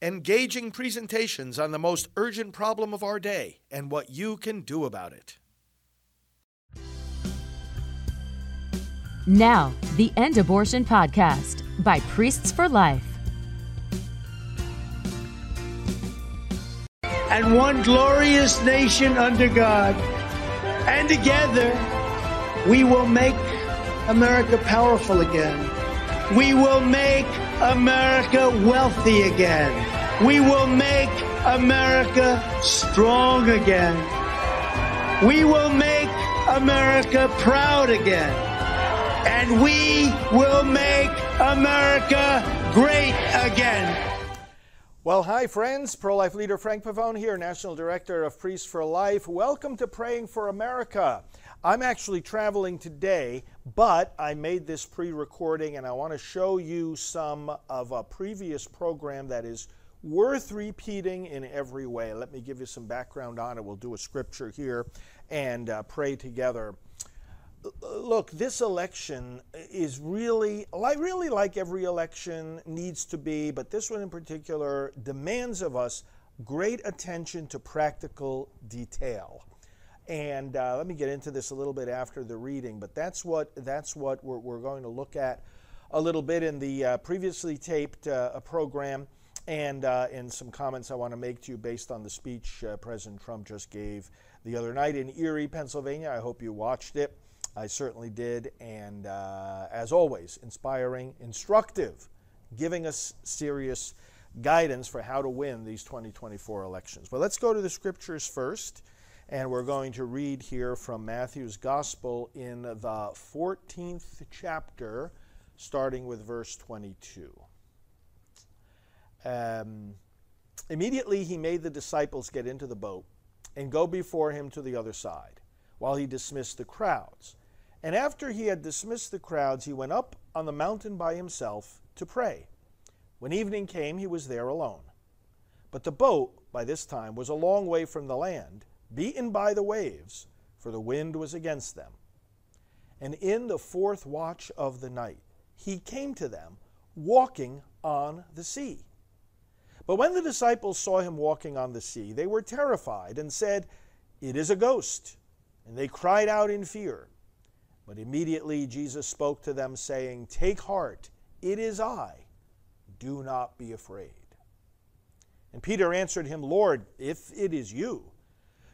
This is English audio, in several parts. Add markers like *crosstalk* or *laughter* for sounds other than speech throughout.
engaging presentations on the most urgent problem of our day and what you can do about it. Now, the End Abortion Podcast by Priests for Life. And one glorious nation under God. And together, we will make America powerful again. We will make America wealthy again. We will make America strong again. We will make America proud again. And we will make America great again. Well, hi, friends. Pro life leader Frank Pavone here, National Director of Priests for Life. Welcome to Praying for America. I'm actually traveling today, but I made this pre recording and I want to show you some of a previous program that is worth repeating in every way. Let me give you some background on it. We'll do a scripture here and uh, pray together. Look, this election is really, like, really like every election needs to be, but this one in particular demands of us great attention to practical detail. And uh, let me get into this a little bit after the reading, but that's what, that's what we're, we're going to look at a little bit in the uh, previously taped uh, program and uh, in some comments I want to make to you based on the speech uh, President Trump just gave the other night in Erie, Pennsylvania. I hope you watched it. I certainly did. And uh, as always, inspiring, instructive, giving us serious guidance for how to win these 2024 elections. But let's go to the scriptures first. And we're going to read here from Matthew's Gospel in the 14th chapter, starting with verse 22. Um, immediately he made the disciples get into the boat and go before him to the other side, while he dismissed the crowds. And after he had dismissed the crowds, he went up on the mountain by himself to pray. When evening came, he was there alone. But the boat, by this time, was a long way from the land beaten by the waves, for the wind was against them. And in the fourth watch of the night, he came to them, walking on the sea. But when the disciples saw him walking on the sea, they were terrified and said, It is a ghost. And they cried out in fear. But immediately Jesus spoke to them, saying, Take heart, it is I. Do not be afraid. And Peter answered him, Lord, if it is you,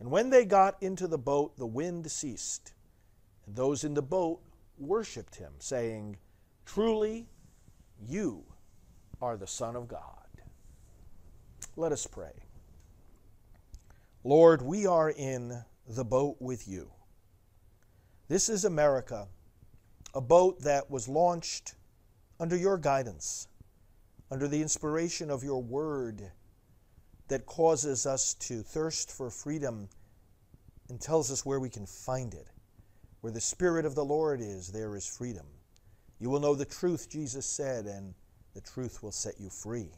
And when they got into the boat, the wind ceased. And those in the boat worshiped him, saying, Truly, you are the Son of God. Let us pray. Lord, we are in the boat with you. This is America, a boat that was launched under your guidance, under the inspiration of your word that causes us to thirst for freedom and tells us where we can find it. Where the Spirit of the Lord is, there is freedom. You will know the truth, Jesus said, and the truth will set you free.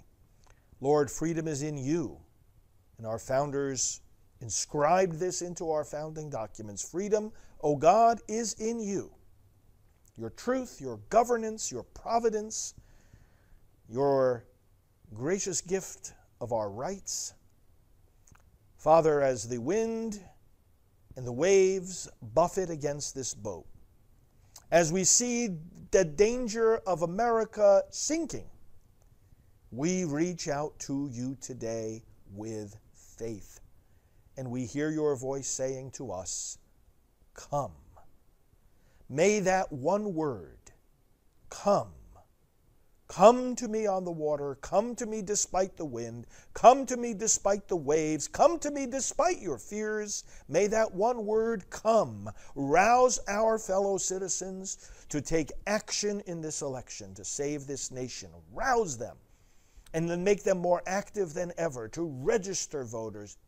Lord, freedom is in you. And our founders inscribed this into our founding documents. Freedom, O God, is in you. Your truth, your governance, your providence, your gracious gift of our rights. Father, as the wind and the waves buffet against this boat, as we see the danger of America sinking, we reach out to you today with faith. And we hear your voice saying to us, Come. May that one word, come, Come to me on the water. Come to me despite the wind. Come to me despite the waves. Come to me despite your fears. May that one word come rouse our fellow citizens to take action in this election to save this nation. Rouse them and then make them more active than ever to register voters,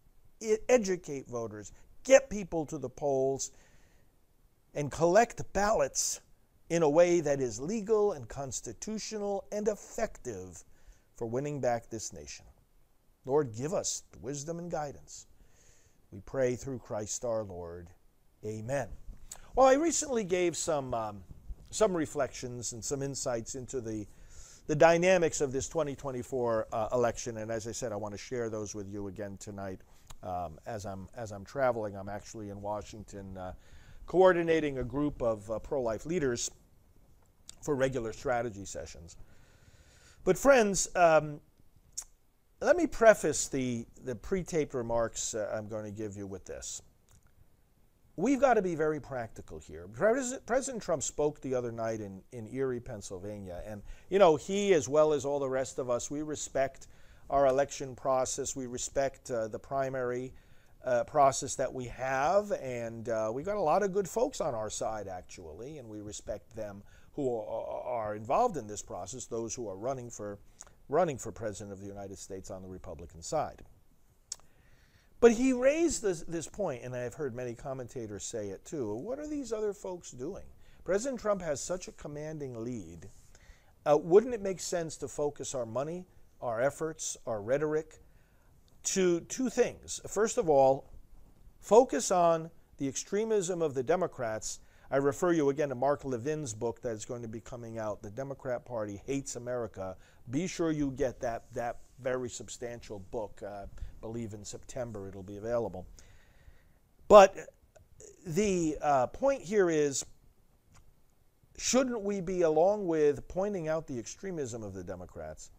educate voters, get people to the polls, and collect ballots in a way that is legal and constitutional and effective for winning back this nation. Lord, give us the wisdom and guidance. We pray through Christ our Lord. Amen. Well, I recently gave some, um, some reflections and some insights into the, the dynamics of this 2024 uh, election, and as I said, I want to share those with you again tonight. Um, as I'm as I'm traveling, I'm actually in Washington, uh, coordinating a group of uh, pro-life leaders for regular strategy sessions. But friends, um, let me preface the, the pre taped remarks uh, I'm going to give you with this. We've got to be very practical here. President Trump spoke the other night in, in Erie, Pennsylvania. And, you know, he, as well as all the rest of us, we respect our election process. We respect uh, the primary uh, process that we have. And uh, we've got a lot of good folks on our side, actually, and we respect them who are involved in this process, those who are running for running for president of the United States on the Republican side. But he raised this, this point, and I've heard many commentators say it too. What are these other folks doing? President Trump has such a commanding lead. Uh, wouldn't it make sense to focus our money, our efforts, our rhetoric to two things? First of all, focus on the extremism of the Democrats I refer you again to Mark Levin's book that's going to be coming out, The Democrat Party Hates America. Be sure you get that, that very substantial book. Uh, I believe in September it'll be available. But the uh, point here is shouldn't we be, along with pointing out the extremism of the Democrats,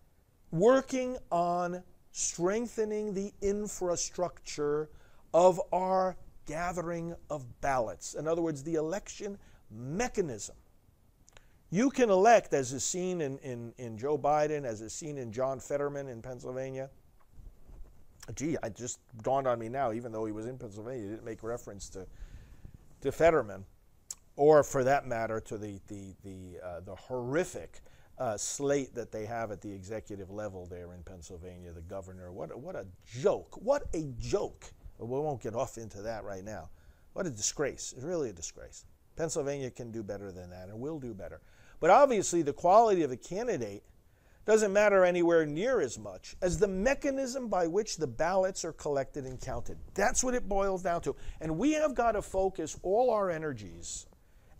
working on strengthening the infrastructure of our gathering of ballots. In other words, the election mechanism. You can elect, as is seen in, in, in Joe Biden, as is seen in John Fetterman in Pennsylvania. Gee, it just dawned on me now, even though he was in Pennsylvania, he didn't make reference to, to Fetterman, or for that matter, to the, the, the, uh, the horrific uh, slate that they have at the executive level there in Pennsylvania, the governor. What a, what a joke. What a joke but we won't get off into that right now. What a disgrace. It's really a disgrace. Pennsylvania can do better than that and will do better. But obviously, the quality of a candidate doesn't matter anywhere near as much as the mechanism by which the ballots are collected and counted. That's what it boils down to. And we have got to focus all our energies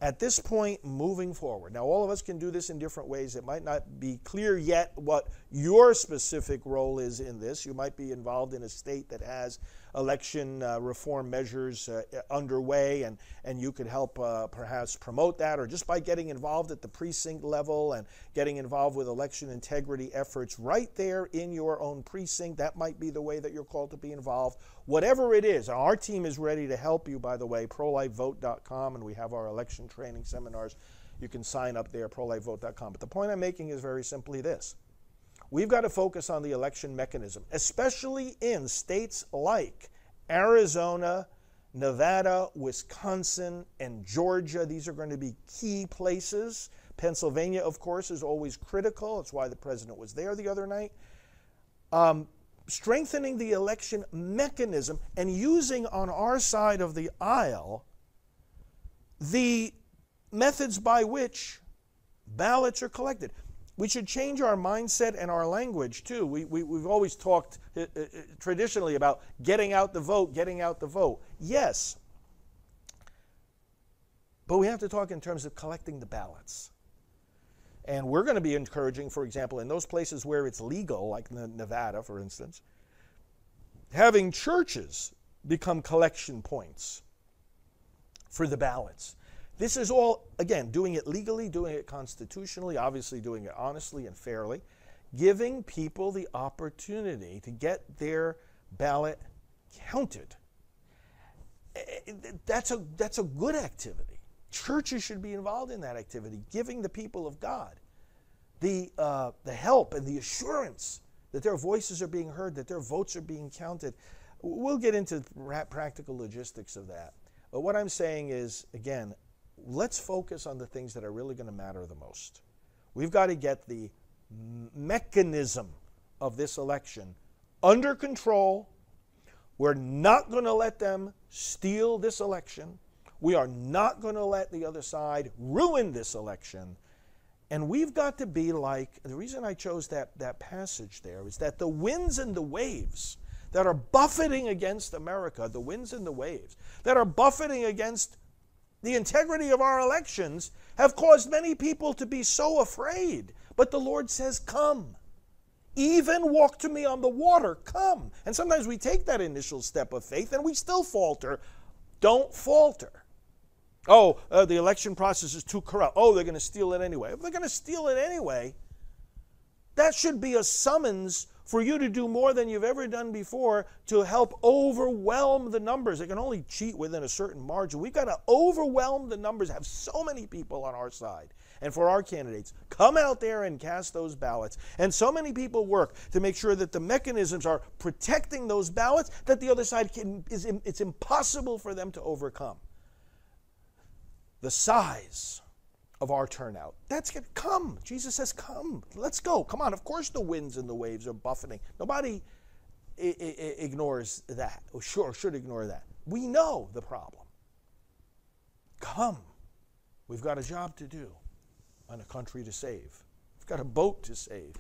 at this point moving forward. Now, all of us can do this in different ways. It might not be clear yet what your specific role is in this. You might be involved in a state that has election uh, reform measures uh, underway, and, and you could help uh, perhaps promote that, or just by getting involved at the precinct level and getting involved with election integrity efforts right there in your own precinct. That might be the way that you're called to be involved. Whatever it is, our team is ready to help you, by the way, prolifevote.com, and we have our election training seminars. You can sign up there, prolifevote.com. But the point I'm making is very simply this We've got to focus on the election mechanism, especially in states like Arizona, Nevada, Wisconsin, and Georgia. These are going to be key places. Pennsylvania, of course, is always critical. That's why the president was there the other night. Um, strengthening the election mechanism and using on our side of the aisle the methods by which ballots are collected. We should change our mindset and our language too. We, we, we've always talked uh, uh, uh, traditionally about getting out the vote, getting out the vote. Yes. But we have to talk in terms of collecting the ballots. And we're going to be encouraging, for example, in those places where it's legal, like Nevada, for instance, having churches become collection points for the ballots. This is all, again, doing it legally, doing it constitutionally, obviously doing it honestly and fairly, giving people the opportunity to get their ballot counted. Eh, that's a, that's a good activity. Churches should be involved in that activity, giving the people of God the, uh, the help and the assurance that their voices are being heard, that their votes are being counted. We'll get into practical logistics of that. But what I'm saying is, again, let's focus on the things that are really going to matter the most. We've got to get the mechanism of this election under control. We're not going to let them steal this election. We are not going to let the other side ruin this election. And we've got to be like the reason I chose that, that passage there is that the winds and the waves that are buffeting against America, the winds and the waves that are buffeting against the integrity of our elections, have caused many people to be so afraid. But the Lord says, Come. Even walk to me on the water, come. And sometimes we take that initial step of faith and we still falter. Don't falter. Oh, uh, the election process is too corrupt. Oh, they're going to steal it anyway. If they're going to steal it anyway, that should be a summons for you to do more than you've ever done before to help overwhelm the numbers. They can only cheat within a certain margin. We've got to overwhelm the numbers, have so many people on our side. And for our candidates, come out there and cast those ballots. And so many people work to make sure that the mechanisms are protecting those ballots that the other side can, is, it's impossible for them to overcome. The size of our turnout. That's good. Come. Jesus says, Come. Let's go. Come on. Of course, the winds and the waves are buffeting. Nobody I- I- ignores that, or sure, should ignore that. We know the problem. Come. We've got a job to do and a country to save. We've got a boat to save.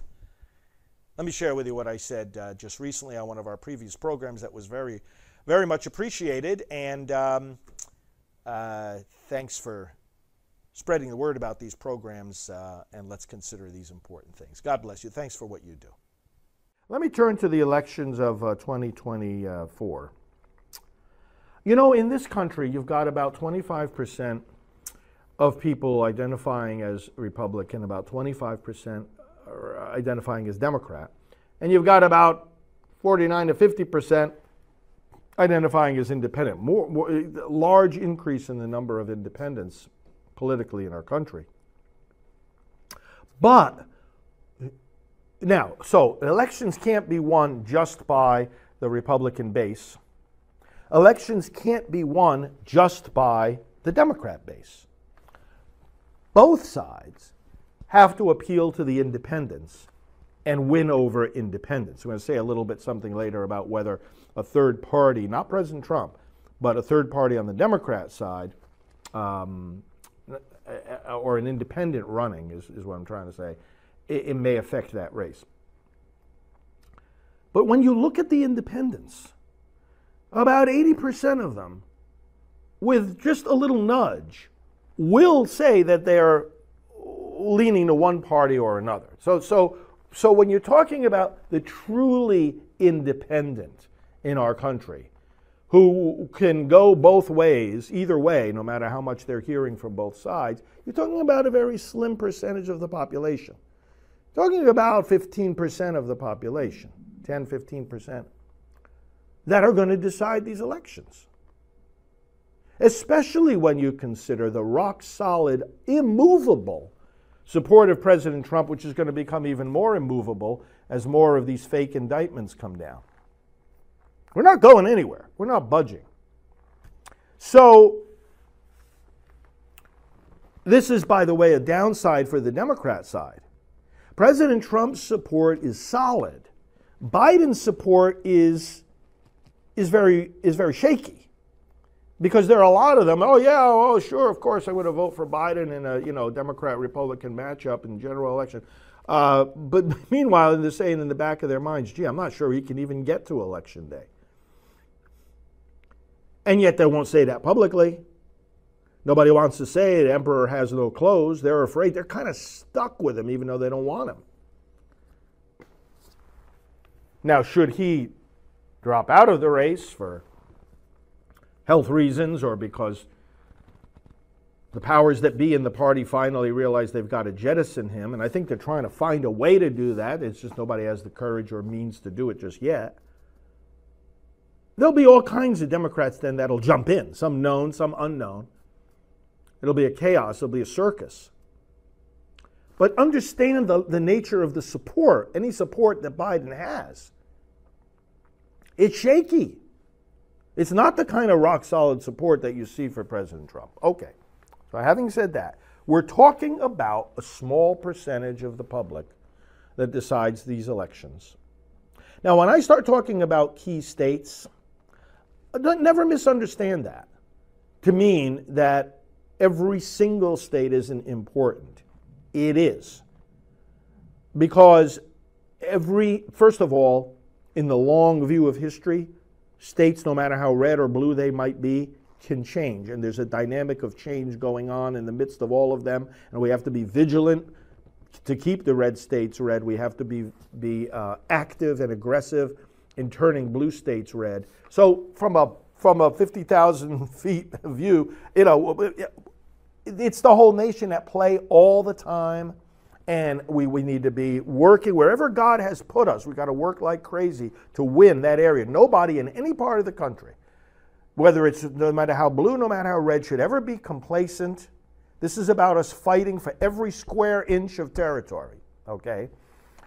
Let me share with you what I said uh, just recently on one of our previous programs that was very, very much appreciated. And um, uh, thanks for spreading the word about these programs, uh, and let's consider these important things. God bless you. Thanks for what you do. Let me turn to the elections of uh, 2024. You know, in this country, you've got about 25% of people identifying as Republican, about 25% are identifying as Democrat, and you've got about 49 to 50% identifying as independent. More, more large increase in the number of independents politically in our country. But now, so elections can't be won just by the Republican base. Elections can't be won just by the Democrat base. Both sides have to appeal to the independents and win over independents. I'm going to say a little bit something later about whether a third party, not President Trump, but a third party on the Democrat side, um, or an independent running, is, is what I'm trying to say, it, it may affect that race. But when you look at the independents, about 80% of them, with just a little nudge, will say that they're leaning to one party or another. So, so, so when you're talking about the truly independent in our country, who can go both ways, either way, no matter how much they're hearing from both sides, you're talking about a very slim percentage of the population. Talking about 15% of the population, 10, 15%, that are going to decide these elections. Especially when you consider the rock solid, immovable support of President Trump, which is going to become even more immovable as more of these fake indictments come down. We're not going anywhere. We're not budging. So, this is, by the way, a downside for the Democrat side. President Trump's support is solid. Biden's support is, is, very, is very shaky because there are a lot of them. Oh yeah, oh sure, of course I would have voted for Biden in a you know Democrat Republican matchup in general election. Uh, but *laughs* meanwhile, they're saying in the back of their minds, "Gee, I'm not sure he can even get to election day." And yet they won't say that publicly. Nobody wants to say the emperor has no clothes. They're afraid. They're kind of stuck with him, even though they don't want him. Now, should he drop out of the race for health reasons or because the powers that be in the party finally realize they've got to jettison him, and I think they're trying to find a way to do that. It's just nobody has the courage or means to do it just yet. There'll be all kinds of Democrats then that'll jump in, some known, some unknown. It'll be a chaos, it'll be a circus. But understand the, the nature of the support, any support that Biden has. It's shaky. It's not the kind of rock solid support that you see for President Trump. Okay, so having said that, we're talking about a small percentage of the public that decides these elections. Now, when I start talking about key states, never misunderstand that to mean that every single state isn't important. It is. Because every, first of all, in the long view of history, states, no matter how red or blue they might be, can change. And there's a dynamic of change going on in the midst of all of them. And we have to be vigilant to keep the red states red. We have to be, be uh, active and aggressive in turning blue states red. So, from a, from a 50,000 *laughs* feet view, you know, it's the whole nation at play all the time and we, we need to be working wherever God has put us. We've got to work like crazy to win that area. Nobody in any part of the country, whether it's no matter how blue, no matter how red, should ever be complacent. This is about us fighting for every square inch of territory, okay?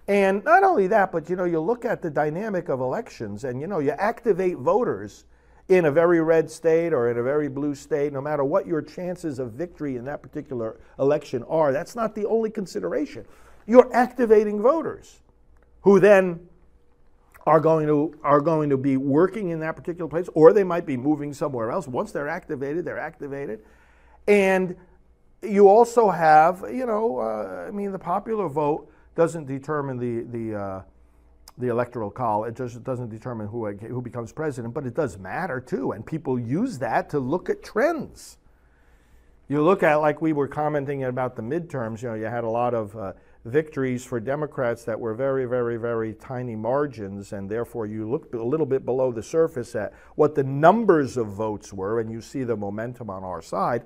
And not only that, but you know, you look at the dynamic of elections and you know, you activate voters in a very red state or in a very blue state, no matter what your chances of victory in that particular election are, that's not the only consideration. You're activating voters who then are going to are going to be working in that particular place or they might be moving somewhere else once they're activated they're activated and you also have you know uh, i mean the popular vote doesn't determine the the uh, the electoral college. It just doesn't determine who, who becomes president, but it does matter too. And people use that to look at trends. You look at, like we were commenting about the midterms, you know, you had a lot of uh, victories for Democrats that were very, very, very tiny margins, and therefore you look a little bit below the surface at what the numbers of votes were, and you see the momentum on our side.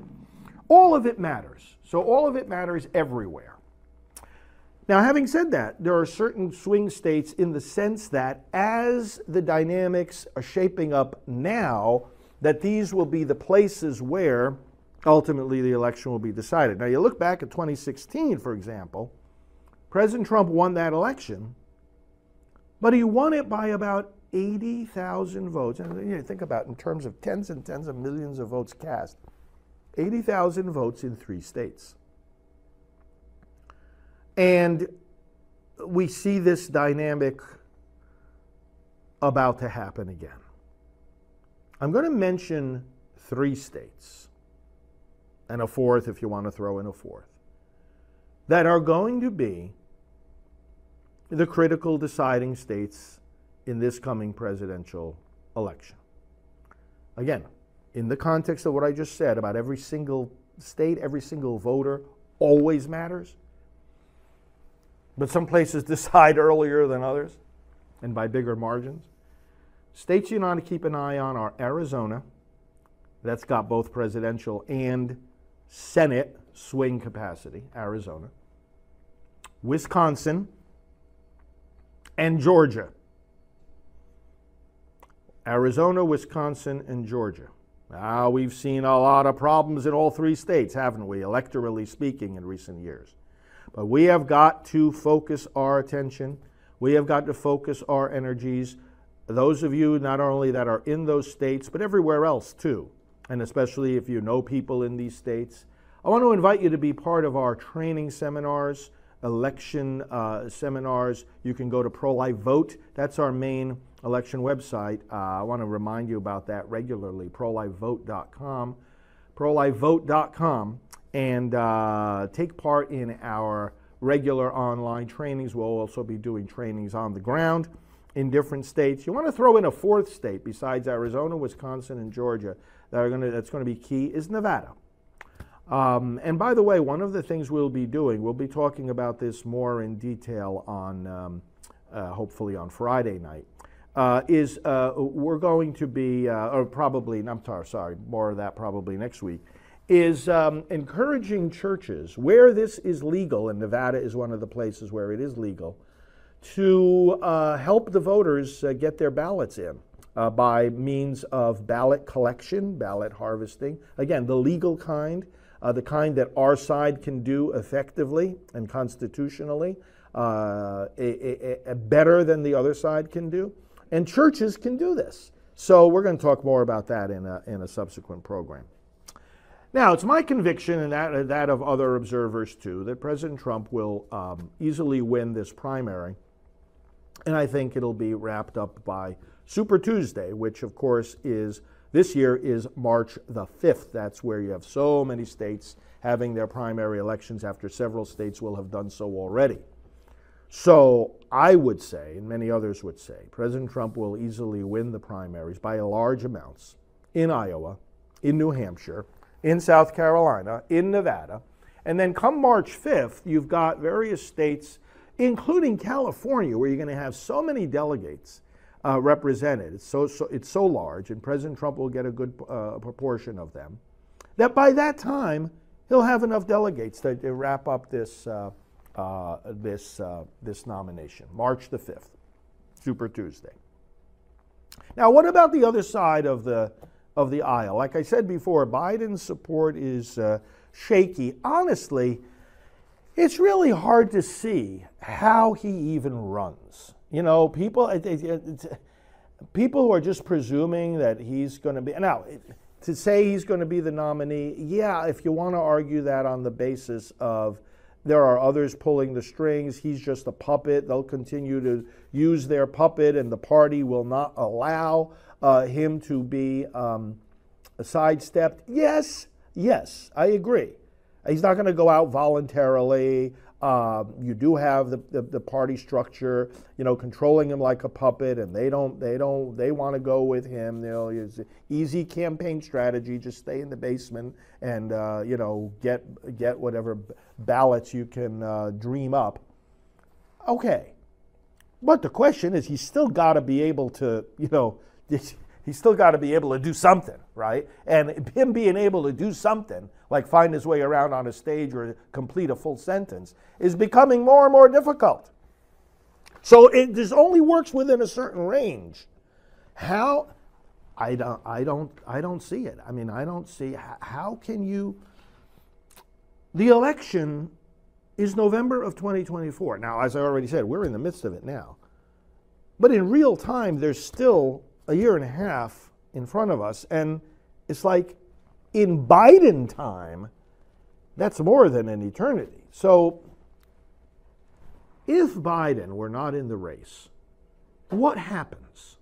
All of it matters. So all of it matters everywhere. Now, having said that, there are certain swing states in the sense that as the dynamics are shaping up now, that these will be the places where ultimately the election will be decided. Now, you look back at 2016, for example, President Trump won that election, but he won it by about 80,000 votes. And you think about in terms of tens and tens of millions of votes cast 80,000 votes in three states. And we see this dynamic about to happen again. I'm going to mention three states, and a fourth if you want to throw in a fourth, that are going to be the critical deciding states in this coming presidential election. Again, in the context of what I just said about every single state, every single voter always matters. But some places *laughs* decide earlier than others and by bigger margins. States you want to keep an eye on are Arizona, that's got both presidential and Senate swing capacity, Arizona, Wisconsin, and Georgia. Arizona, Wisconsin, and Georgia. Now, we've seen a lot of problems in all three states, haven't we, electorally speaking, in recent years. But we have got to focus our attention. We have got to focus our energies. Those of you not only that are in those states, but everywhere else too, and especially if you know people in these states. I want to invite you to be part of our training seminars, election uh, seminars. You can go to Pro Life Vote. That's our main election website. Uh, I want to remind you about that regularly. ProLifeVote.com. ProLifeVote.com and uh, take part in our regular online trainings. We'll also be doing trainings on the ground in different states. You want to throw in a fourth state besides Arizona, Wisconsin, and Georgia that are going to, that's going to be key is Nevada. Um, and by the way, one of the things we'll be doing, we'll be talking about this more in detail on um, uh, hopefully on Friday night. Uh, is uh, we're going to be, uh, or probably, I'm sorry, more of that probably next week is um, encouraging churches where this is legal, and Nevada is one of the places where it is legal, to uh, help the voters uh, get their ballots in uh, by means of ballot collection, ballot harvesting. Again, the legal kind, uh, the kind that our side can do effectively and constitutionally, uh, a, a, a better than the other side can do. And churches can do this. So we're going to talk more about that in a, in a subsequent program. Now, it's my conviction, and that, that of other observers too, that President Trump will um, easily win this primary And I think it'll be wrapped up by Super Tuesday, which of course is this year is March the 5th. That's where you have so many states having their primary elections after several states will have done so already. So I would say, and many others would say, President Trump will easily win the primaries by large amounts in Iowa, in New Hampshire, in South Carolina, in Nevada. And then come March 5th, you've got various states, including California, where you're going to have so many delegates uh, represented. It's so, so, it's so large, and President Trump will get a good uh, proportion of them, that by that time, he'll have enough delegates to, to wrap up this, uh, uh this, uh, this nomination, March the 5th, Super Tuesday. Now, what about the other side of the, of the aisle? Like I said before, Biden's support is uh, shaky. Honestly, it's really hard to see how he even runs. You know, people it, it, it, people who are just presuming that he's going to be now to say he's going to be the nominee. Yeah, if you want to argue that on the basis of there are others pulling the strings, he's just a puppet. They'll continue to use their puppet, and the party will not allow uh, him to be um, sidestepped. Yes, yes, I agree. He's not going to go out voluntarily. Um, you do have the, the, the, party structure, you know, controlling him like a puppet, and they don't, they don't, they want to go with him. You know, it's easy campaign strategy. Just stay in the basement and uh, you know get get whatever ballots you can uh, dream up. Okay, but the question is, he's still got to be able to, you know, he's still got to be able to do something, right? And him being able to do something, like find his way around on a stage or complete a full sentence, is becoming more and more difficult. So it just only works within a certain range. How? I don't, I don't, I don't see it. I mean, I don't see how can you. The election is November of 2024. Now, as I already said, we're in the midst of it now. But in real time, there's still a year and a half in front of us. And it's like in Biden time, that's more than an eternity. So if Biden were not in the race, what happens?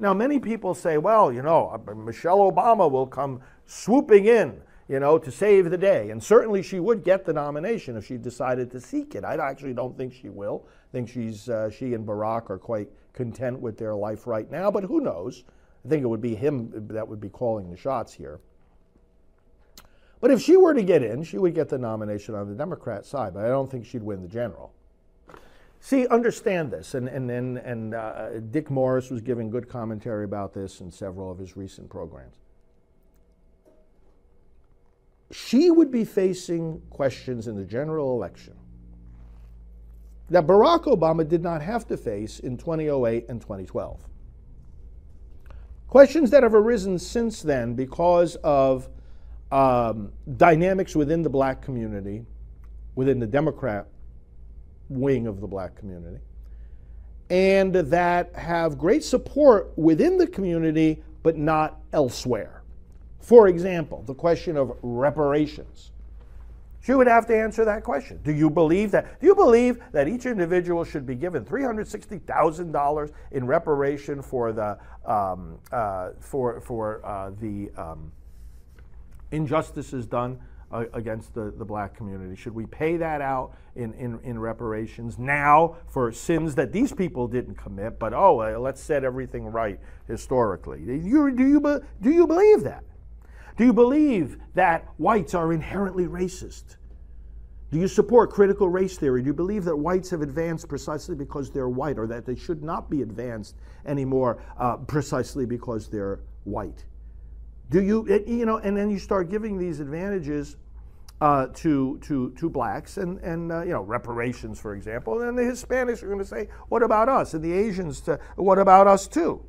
Now, many people say, well, you know, uh, Michelle Obama will come swooping in, you know, to save the day. And certainly she would get the nomination if she decided to seek it. I actually don't think she will. I think she's, uh, she and Barack are quite content with their life right now, but who knows? I think it would be him that would be calling the shots here. But if she were to get in, she would get the nomination on the Democrat side, but I don't think she'd win the general. See, understand this, and and and, and uh, Dick Morris was giving good commentary about this in several of his recent programs. She would be facing questions in the general election that Barack Obama did not have to face in 2008 and 2012. Questions that have arisen since then because of um, dynamics within the black community, within the Democrat wing of the black community, and that have great support within the community but not elsewhere. For example, the question of reparations. She would have to answer that question. Do you believe that? Do you believe that each individual should be given three hundred sixty thousand dollars in reparation for the um, uh, for for uh, the um, injustices done uh, against the, the black community? Should we pay that out in, in, in reparations now for sins that these people didn't commit? But oh, let's set everything right historically. Do you, do you, do you believe that? Do you believe that whites are inherently racist? Do you support critical race theory? Do you believe that whites have advanced precisely because they're white, or that they should not be advanced anymore uh, precisely because they're white? Do you, you know, and then you start giving these advantages uh, to, to, to blacks and, and uh, you know, reparations, for example. And the Hispanics are going to say, what about us? And the Asians, to, what about us too?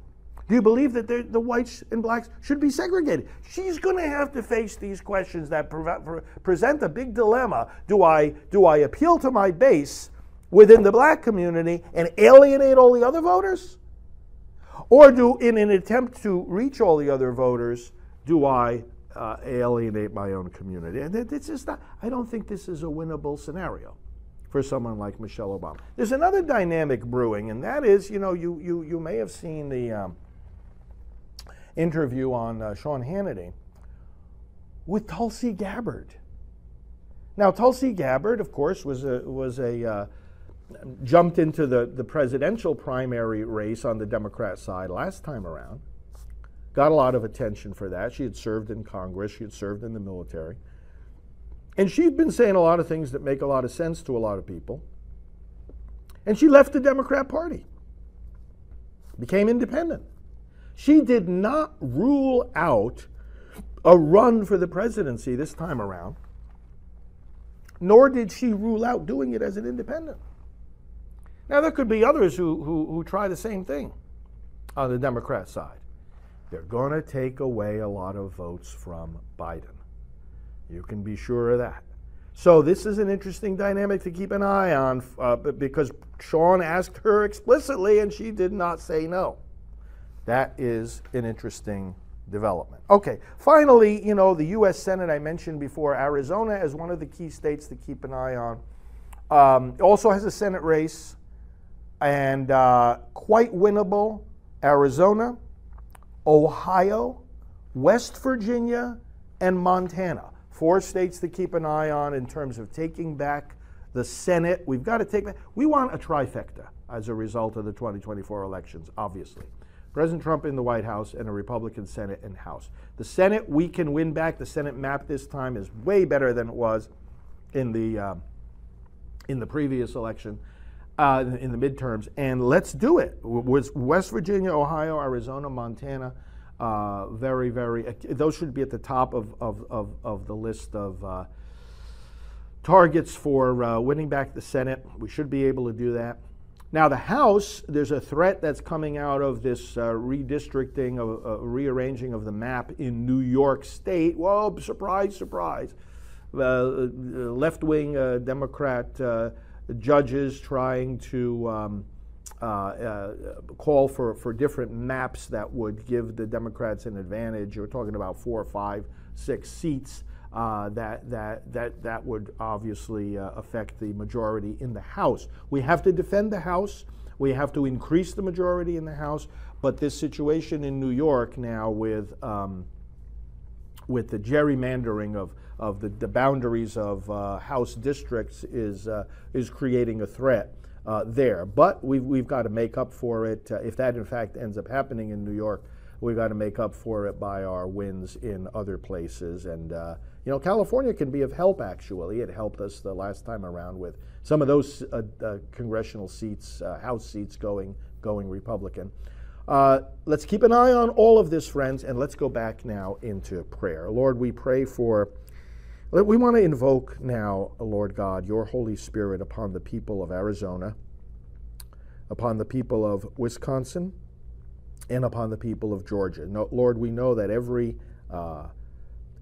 Do you believe that the whites and blacks should be segregated? She's going to have to face these questions that pre- present a big dilemma. Do I, do I appeal to my base within the black community and alienate all the other voters? Or do, in an attempt to reach all the other voters, do I uh, alienate my own community? And it's just not, I don't think this is a winnable scenario for someone like Michelle Obama. There's another dynamic brewing, and that is, you know, you you you may have seen the um, interview on uh, Sean Hannity with Tulsi Gabbard. Now, Tulsi Gabbard, of course, was a was a uh, jumped into the, the presidential primary race on the Democrat side last time around. Got a lot of attention for that. She had served in Congress, she had served in the military. And she'd been saying a lot of things that make a lot of sense to a lot of people. And she left the Democrat Party, became independent. She did not rule out a run for the presidency this time around, nor did she rule out doing it as an independent. Now, there could be others who, who, who try the same thing on the Democrat side. They're going to take away a lot of votes from Biden. You can be sure of that. So this is an interesting dynamic to keep an eye on uh, because Sean asked her explicitly and she did not say no. That is an interesting development. Okay, finally, you know, the U.S. Senate, I mentioned before, Arizona as one of the key states to keep an eye on. Um, also has a Senate race and uh, quite winnable Arizona, Ohio, West Virginia, and Montana. Four states to keep an eye on in terms of taking back the Senate. We've got to take back, we want a trifecta as a result of the 2024 elections, obviously. President Trump in the White House and a Republican Senate and House. The Senate, we can win back. The Senate map this time is way better than it was in the, uh, in the previous election, uh, in the midterms. And let's do it. With West Virginia, Ohio, Arizona, Montana, uh, very, very, uh, those should be at the top of, of, of, of the list of uh, targets for uh, winning back the Senate. We should be able to do that. Now, the House, there's a threat that's coming out of this uh, redistricting, of, uh, rearranging of the map in New York State. Well, surprise, surprise. left wing Democrat judges trying to. Um, uh, uh, call for, for different maps that would give the Democrats an advantage. You're talking about four, five, six seats. Uh, that, that, that, that would obviously uh, affect the majority in the House. We have to defend the House. We have to increase the majority in the House. But this situation in New York now with, um, with the gerrymandering of, of the, the boundaries of uh, House districts is, uh, is creating a threat uh, there. But we've, we've got to make up for it. Uh, if that in fact ends up happening in New York, we've got to make up for it by our wins in other places. And, you know, California can be of help, actually. It helped us the last time around with some of those uh, uh, congressional seats, uh, House seats going, going Republican. let's keep an eye on all of this, friends, and let's go back now into prayer. Lord, we pray for we want to invoke now, Lord God, your Holy Spirit upon the people of Arizona, upon the people of Wisconsin, and upon the people of Georgia. No, Lord, we know that every, uh,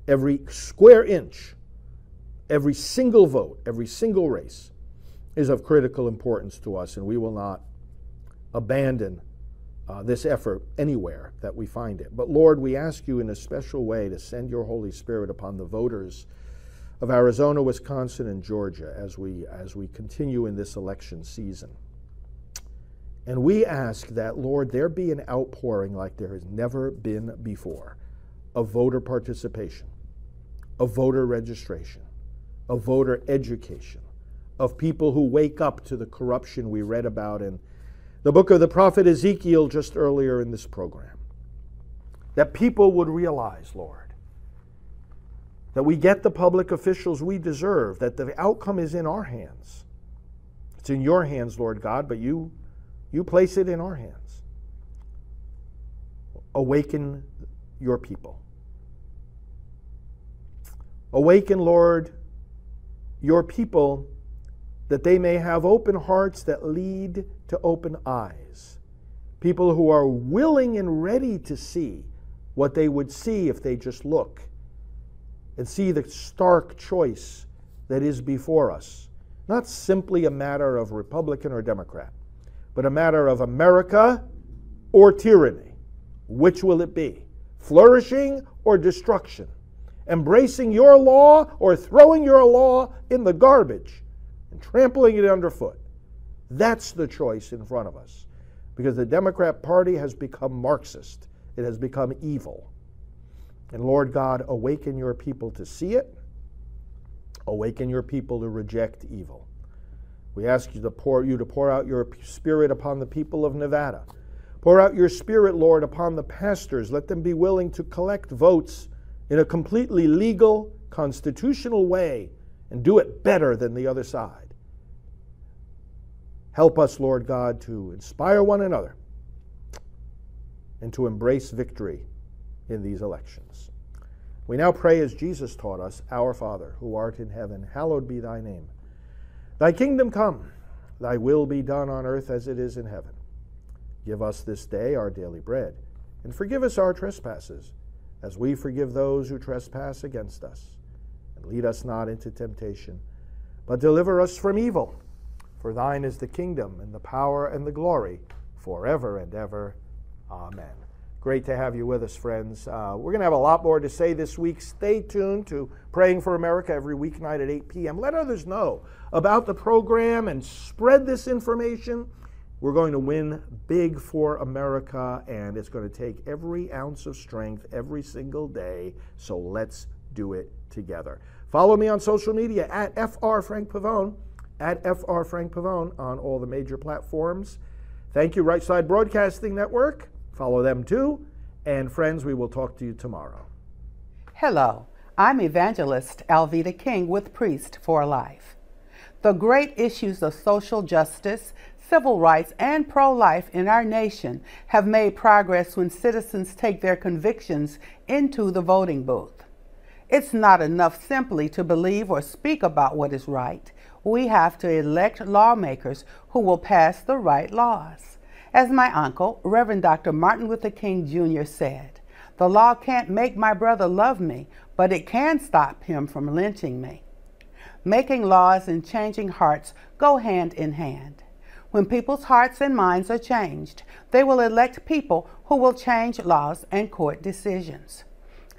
every square inch, every single vote, every single race is of critical importance to us, and we will not abandon uh, this effort anywhere that we find it. But Lord, we ask you in a special way to send your Holy Spirit upon the voters of Arizona, Wisconsin, and Georgia as we, as we continue in this election season. And we ask that, Lord, there be an outpouring like there has never been before of voter participation, of voter registration, of voter education, of people who wake up to the corruption we read about in the book of the prophet Ezekiel just earlier in this program. That people would realize, Lord, that we get the public officials we deserve, that the outcome is in our hands. It's in your hands, Lord God, but you, you place it in our hands. Awaken your people. Awaken, Lord, your people that they may have open hearts that lead to open eyes. People who are willing and ready to see what they would see if they just look and see the stark choice that is before us. Not simply a matter of Republican or Democrat, but a matter of America or tyranny. Which will it be? Flourishing or destruction? Embracing your law or throwing your law in the garbage and trampling it underfoot. That's the choice in front of us. Because the Democrat Party has become Marxist, it has become evil. And Lord God, awaken your people to see it, awaken your people to reject evil. We ask you to pour you to pour out your spirit upon the people of Nevada. Pour out your spirit, Lord, upon the pastors. Let them be willing to collect votes in a completely legal, constitutional way and do it better than the other side. Help us, Lord God, to inspire one another and to embrace victory in these elections. We now pray as Jesus taught us Our Father, who art in heaven, hallowed be thy name. Thy kingdom come, thy will be done on earth as it is in heaven. Give us this day our daily bread, and forgive us our trespasses, as we forgive those who trespass against us. And lead us not into temptation, but deliver us from evil. For thine is the kingdom, and the power, and the glory, forever and ever. Amen. Great to have you with us, friends. Uh, we're going to have a lot more to say this week. Stay tuned to Praying for America every weeknight at 8 p.m. Let others know about the program and spread this information. We're going to win big for America, and it's going to take every ounce of strength every single day. So let's do it together. Follow me on social media at FR Frank Pavone, at FR Frank Pavone on all the major platforms. Thank you, Right Side Broadcasting Network. Follow them too. And friends, we will talk to you tomorrow. Hello, I'm evangelist Alveda King with Priests for Life. The great issues of social justice, civil rights, and pro life in our nation have made progress when citizens take their convictions into the voting booth. It's not enough simply to believe or speak about what is right. We have to elect lawmakers who will pass the right laws. As my uncle, Reverend Dr. Martin Luther King Jr., said, the law can't make my brother love me, but it can stop him from lynching me. Making laws and changing hearts go hand in hand. When people's hearts and minds are changed, they will elect people who will change laws and court decisions.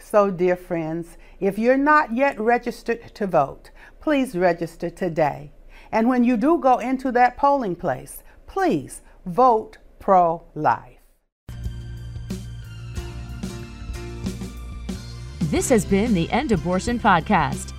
So, dear friends, if you're not yet registered to vote, please register today. And when you do go into that polling place, please vote pro life. This has been the End Abortion Podcast.